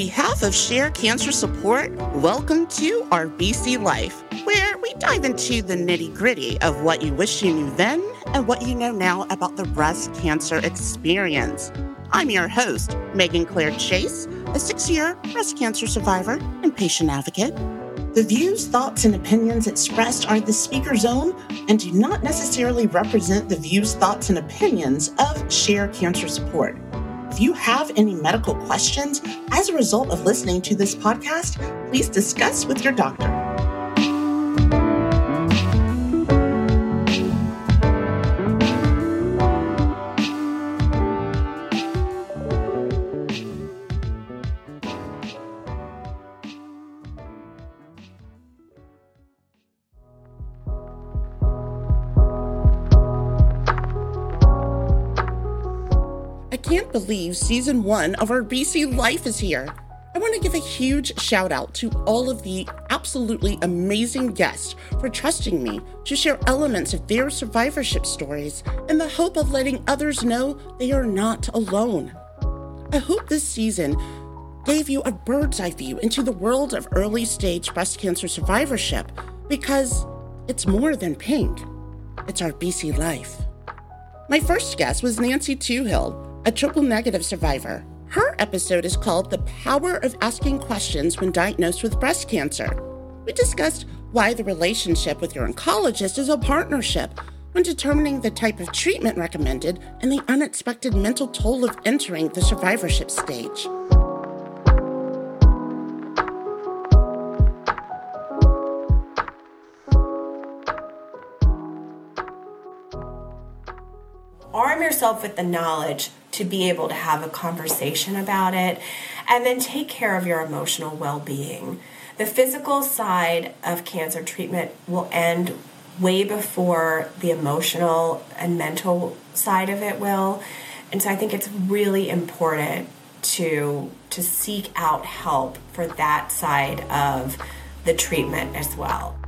On behalf of Share Cancer Support, welcome to our BC Life, where we dive into the nitty gritty of what you wish you knew then and what you know now about the breast cancer experience. I'm your host, Megan Claire Chase, a six year breast cancer survivor and patient advocate. The views, thoughts, and opinions expressed are the speaker's own and do not necessarily represent the views, thoughts, and opinions of Share Cancer Support. You have any medical questions as a result of listening to this podcast, please discuss with your doctor. Can't believe season one of our BC Life is here. I want to give a huge shout out to all of the absolutely amazing guests for trusting me to share elements of their survivorship stories in the hope of letting others know they are not alone. I hope this season gave you a bird's eye view into the world of early stage breast cancer survivorship because it's more than pink, it's our BC life. My first guest was Nancy Twohill a triple negative survivor. Her episode is called The Power of Asking Questions When Diagnosed with Breast Cancer. We discussed why the relationship with your oncologist is a partnership when determining the type of treatment recommended and the unexpected mental toll of entering the survivorship stage. Arm yourself with the knowledge to be able to have a conversation about it, and then take care of your emotional well being. The physical side of cancer treatment will end way before the emotional and mental side of it will. And so I think it's really important to to seek out help for that side of the treatment as well.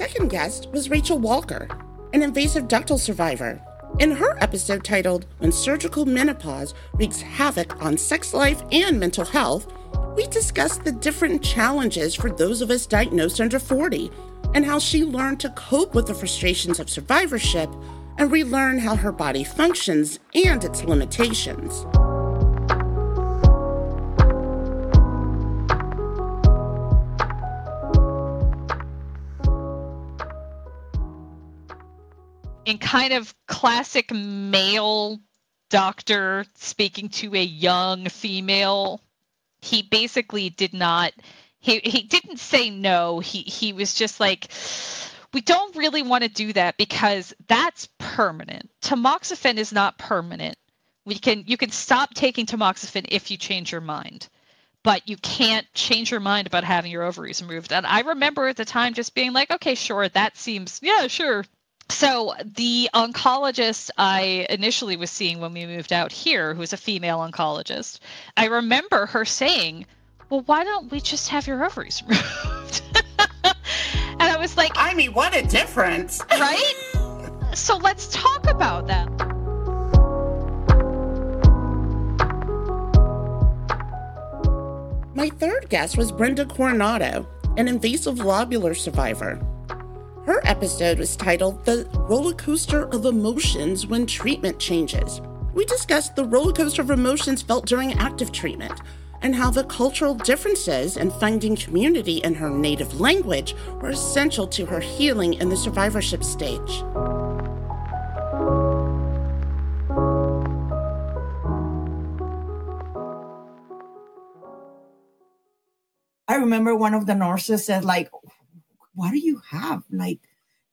Second guest was Rachel Walker, an invasive ductal survivor. In her episode titled When Surgical Menopause Wreaks Havoc on Sex Life and Mental Health, we discussed the different challenges for those of us diagnosed under 40 and how she learned to cope with the frustrations of survivorship and relearn how her body functions and its limitations. In kind of classic male doctor speaking to a young female, he basically did not he he didn't say no. He he was just like we don't really want to do that because that's permanent. Tamoxifen is not permanent. We can you can stop taking tamoxifen if you change your mind. But you can't change your mind about having your ovaries removed. And I remember at the time just being like, okay, sure, that seems, yeah, sure, so the oncologist I initially was seeing when we moved out here, who's a female oncologist, I remember her saying, "Well, why don't we just have your ovaries removed?" and I was like, "I mean, what a difference!" right? so let's talk about that. My third guest was Brenda Coronado, an invasive lobular survivor. Her episode was titled The Roller Coaster of Emotions When Treatment Changes. We discussed the roller coaster of emotions felt during active treatment and how the cultural differences and finding community in her native language were essential to her healing in the survivorship stage. I remember one of the nurses said, like, what do you have? Like,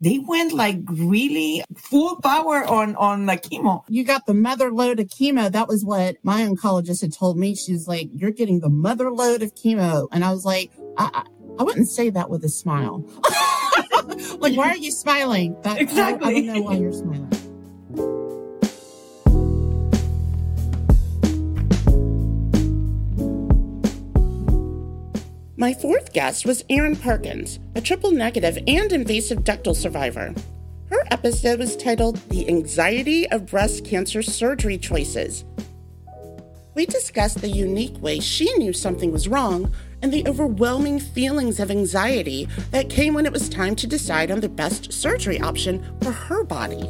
they went like really full power on on the chemo. You got the mother lode of chemo. That was what my oncologist had told me. She's like, "You're getting the mother lode of chemo," and I was like, "I, I, I wouldn't say that with a smile. like, why are you smiling? That, exactly. I, I don't know why you're smiling." My fourth guest was Erin Perkins, a triple negative and invasive ductal survivor. Her episode was titled The Anxiety of Breast Cancer Surgery Choices. We discussed the unique way she knew something was wrong and the overwhelming feelings of anxiety that came when it was time to decide on the best surgery option for her body.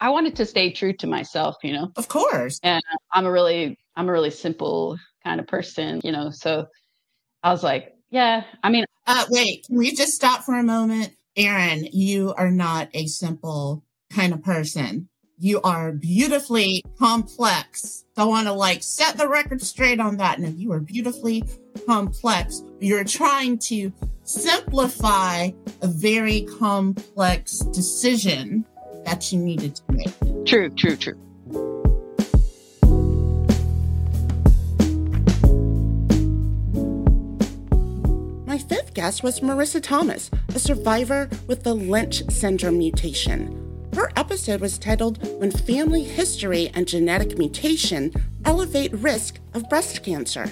I wanted to stay true to myself, you know. Of course. And I'm a really I'm a really simple kind of person, you know. So I was like, yeah, I mean uh wait, can we just stop for a moment? Erin, you are not a simple kind of person. You are beautifully complex. I want to like set the record straight on that. And you are beautifully complex. You're trying to simplify a very complex decision that you needed to make. True, true, true. My fifth guest was Marissa Thomas, a survivor with the Lynch syndrome mutation. Her episode was titled When Family History and Genetic Mutation Elevate Risk of Breast Cancer.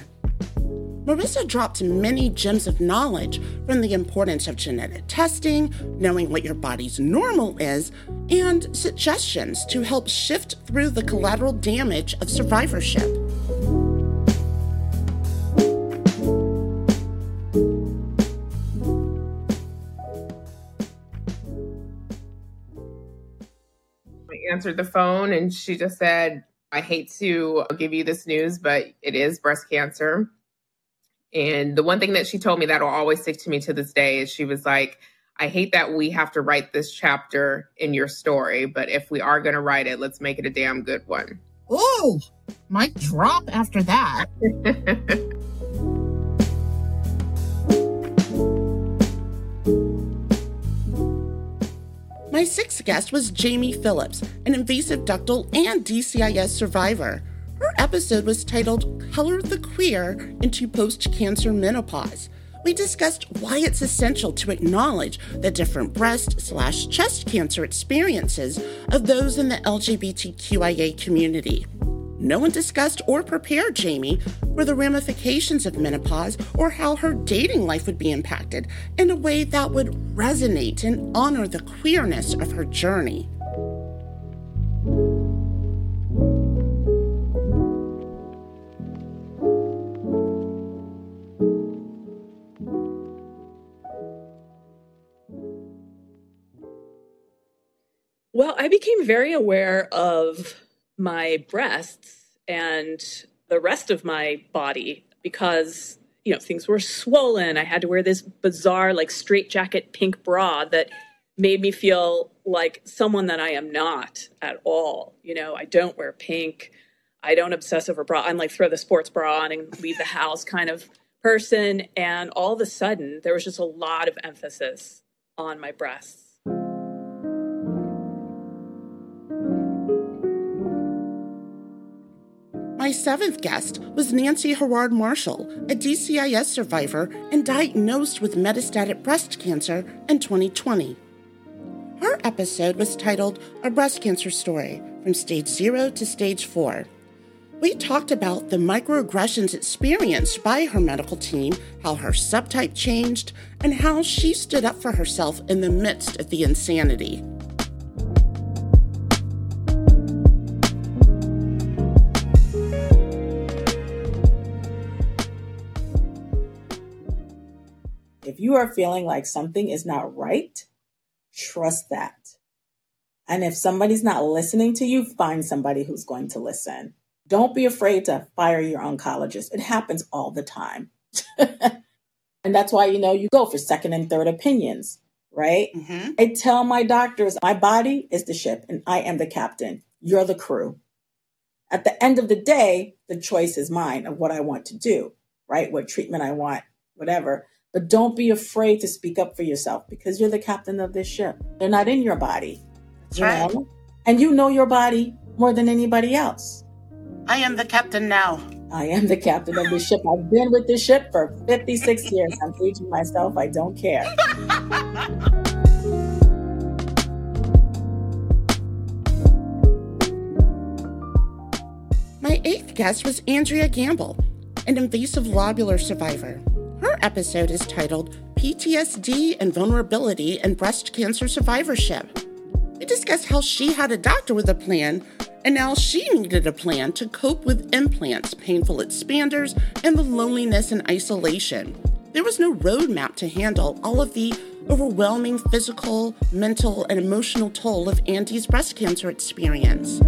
Marissa dropped many gems of knowledge from the importance of genetic testing, knowing what your body's normal is, and suggestions to help shift through the collateral damage of survivorship. I answered the phone and she just said, I hate to give you this news, but it is breast cancer. And the one thing that she told me that will always stick to me to this day is she was like, I hate that we have to write this chapter in your story, but if we are going to write it, let's make it a damn good one. Oh, mic drop after that. My sixth guest was Jamie Phillips, an invasive ductal and DCIS survivor. Her episode was titled Color the Queer into Post Cancer Menopause. We discussed why it's essential to acknowledge the different breast slash chest cancer experiences of those in the LGBTQIA community. No one discussed or prepared Jamie for the ramifications of menopause or how her dating life would be impacted in a way that would resonate and honor the queerness of her journey. I became very aware of my breasts and the rest of my body because, you know, things were swollen. I had to wear this bizarre, like, straight jacket pink bra that made me feel like someone that I am not at all. You know, I don't wear pink. I don't obsess over bra. I'm like throw the sports bra on and leave the house kind of person. And all of a sudden, there was just a lot of emphasis on my breasts. Seventh guest was Nancy Herard Marshall, a DCIS survivor and diagnosed with metastatic breast cancer in 2020. Her episode was titled A Breast Cancer Story From Stage Zero to Stage Four. We talked about the microaggressions experienced by her medical team, how her subtype changed, and how she stood up for herself in the midst of the insanity. If you are feeling like something is not right, trust that. And if somebody's not listening to you, find somebody who's going to listen. Don't be afraid to fire your oncologist. It happens all the time. and that's why, you know, you go for second and third opinions, right? Mm-hmm. I tell my doctors, my body is the ship and I am the captain. You're the crew. At the end of the day, the choice is mine of what I want to do, right? What treatment I want, whatever. But don't be afraid to speak up for yourself because you're the captain of this ship. They're not in your body. You right. know? And you know your body more than anybody else. I am the captain now. I am the captain of this ship. I've been with this ship for 56 years. I'm teaching myself I don't care. My eighth guest was Andrea Gamble, an invasive lobular survivor. Episode is titled PTSD and Vulnerability in Breast Cancer Survivorship. We discussed how she had a doctor with a plan, and now she needed a plan to cope with implants, painful expanders, and the loneliness and isolation. There was no roadmap to handle all of the overwhelming physical, mental, and emotional toll of Andy's breast cancer experience.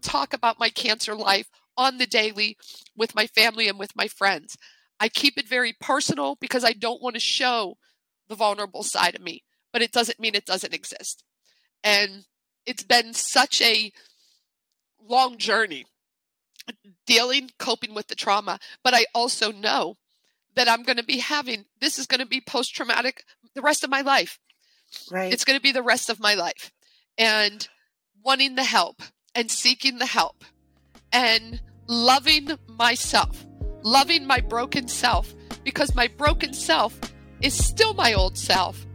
Talk about my cancer life on the daily with my family and with my friends. I keep it very personal because I don't want to show the vulnerable side of me, but it doesn't mean it doesn't exist. And it's been such a long journey dealing, coping with the trauma, but I also know that I'm going to be having this is going to be post traumatic the rest of my life. Right. It's going to be the rest of my life. And wanting the help and seeking the help and loving myself, loving my broken self, because my broken self is still my old self.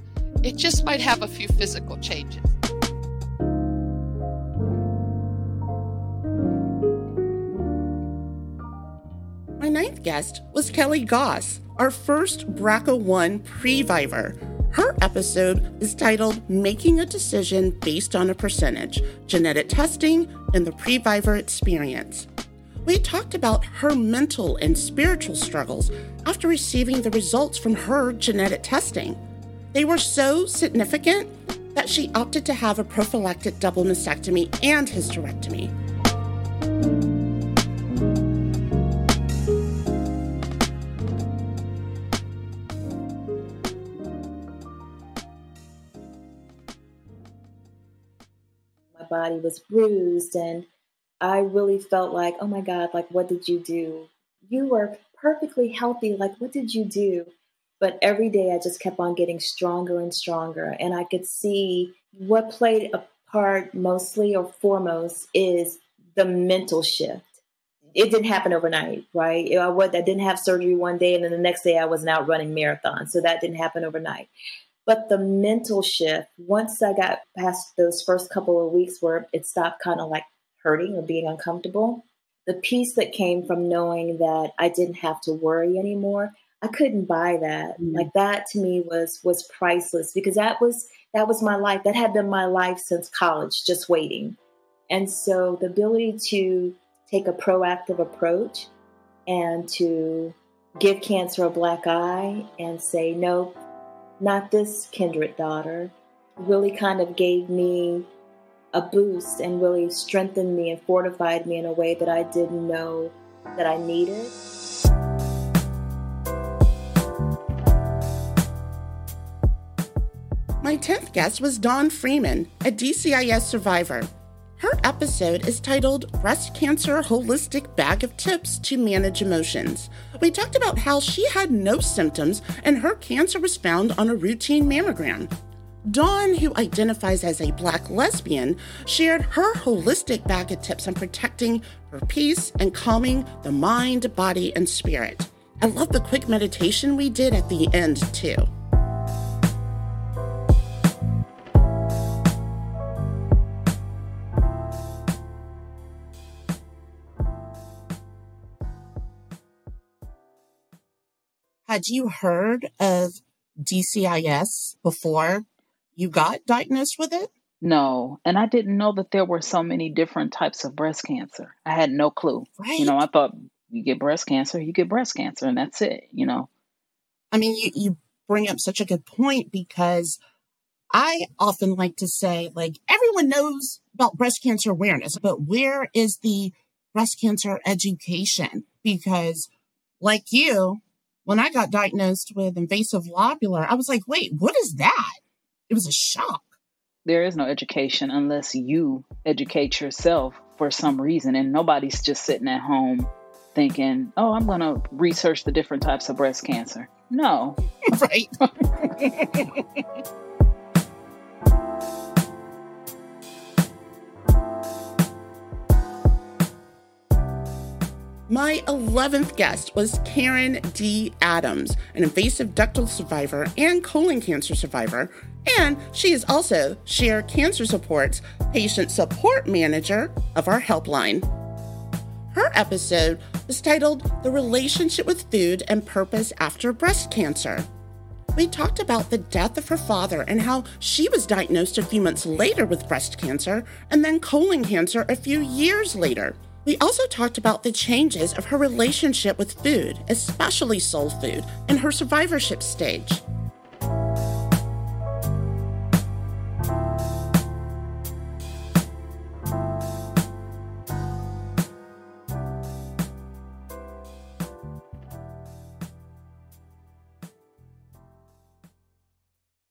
It just might have a few physical changes. My ninth guest was Kelly Goss, our first BRCA1 Previvor. Her episode is titled Making a Decision Based on a Percentage Genetic Testing and the Previvor Experience. We talked about her mental and spiritual struggles after receiving the results from her genetic testing. They were so significant that she opted to have a prophylactic double mastectomy and hysterectomy. Body was bruised, and I really felt like, oh my God, like, what did you do? You were perfectly healthy. Like, what did you do? But every day I just kept on getting stronger and stronger. And I could see what played a part mostly or foremost is the mental shift. It didn't happen overnight, right? I, I didn't have surgery one day and then the next day I wasn't out running marathons. So that didn't happen overnight. But the mental shift, once I got past those first couple of weeks where it stopped kind of like hurting or being uncomfortable, the peace that came from knowing that I didn't have to worry anymore, I couldn't buy that. Mm-hmm. Like that to me was was priceless because that was that was my life. That had been my life since college, just waiting. And so the ability to take a proactive approach and to give cancer a black eye and say, no, not this kindred daughter, really kind of gave me a boost and really strengthened me and fortified me in a way that I didn't know that I needed. My 10th guest was Dawn Freeman, a DCIS survivor. Her episode is titled Breast Cancer Holistic Bag of Tips to Manage Emotions. We talked about how she had no symptoms and her cancer was found on a routine mammogram. Dawn, who identifies as a black lesbian, shared her holistic bag of tips on protecting her peace and calming the mind, body, and spirit. I love the quick meditation we did at the end, too. Had you heard of DCIS before you got diagnosed with it? No, and I didn't know that there were so many different types of breast cancer. I had no clue. Right. You know, I thought you get breast cancer, you get breast cancer, and that's it, you know. I mean, you, you bring up such a good point because I often like to say, like, everyone knows about breast cancer awareness, but where is the breast cancer education? Because, like you, when I got diagnosed with invasive lobular, I was like, wait, what is that? It was a shock. There is no education unless you educate yourself for some reason. And nobody's just sitting at home thinking, oh, I'm going to research the different types of breast cancer. No. right. My 11th guest was Karen D. Adams, an invasive ductal survivor and colon cancer survivor, and she is also Share Cancer Support's patient support manager of our helpline. Her episode was titled The Relationship with Food and Purpose After Breast Cancer. We talked about the death of her father and how she was diagnosed a few months later with breast cancer and then colon cancer a few years later. We also talked about the changes of her relationship with food, especially soul food, in her survivorship stage.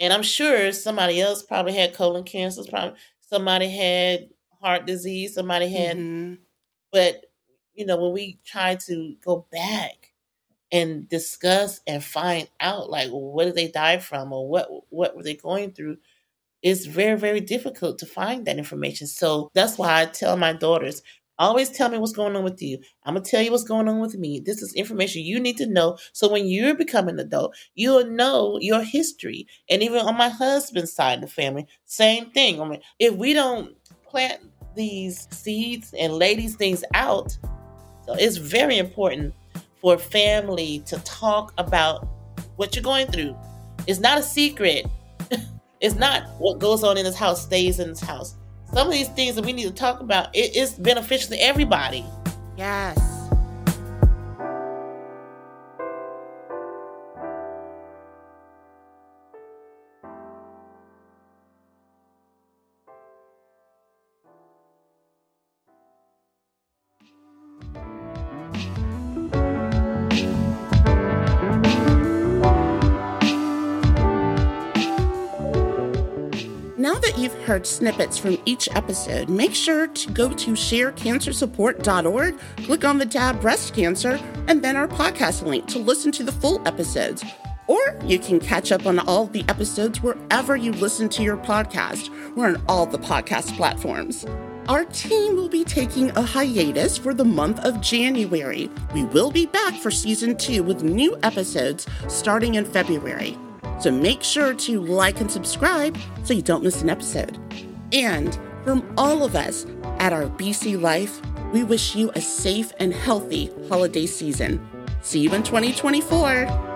And I'm sure somebody else probably had colon cancer, probably somebody had heart disease, somebody had Mhm. But you know, when we try to go back and discuss and find out like what did they die from or what what were they going through, it's very, very difficult to find that information. So that's why I tell my daughters, always tell me what's going on with you. I'm gonna tell you what's going on with me. This is information you need to know. So when you're becoming an adult, you'll know your history. And even on my husband's side of the family, same thing. I mean, if we don't plant these seeds and lay these things out, so it's very important for family to talk about what you're going through. It's not a secret. it's not what goes on in this house stays in this house. Some of these things that we need to talk about, it is beneficial to everybody. Yes. Now that you've heard snippets from each episode, make sure to go to sharecancersupport.org, click on the tab Breast Cancer, and then our podcast link to listen to the full episodes. Or you can catch up on all the episodes wherever you listen to your podcast. We're on all the podcast platforms. Our team will be taking a hiatus for the month of January. We will be back for season two with new episodes starting in February. So make sure to like and subscribe so you don't miss an episode. And from all of us at our BC Life, we wish you a safe and healthy holiday season. See you in 2024.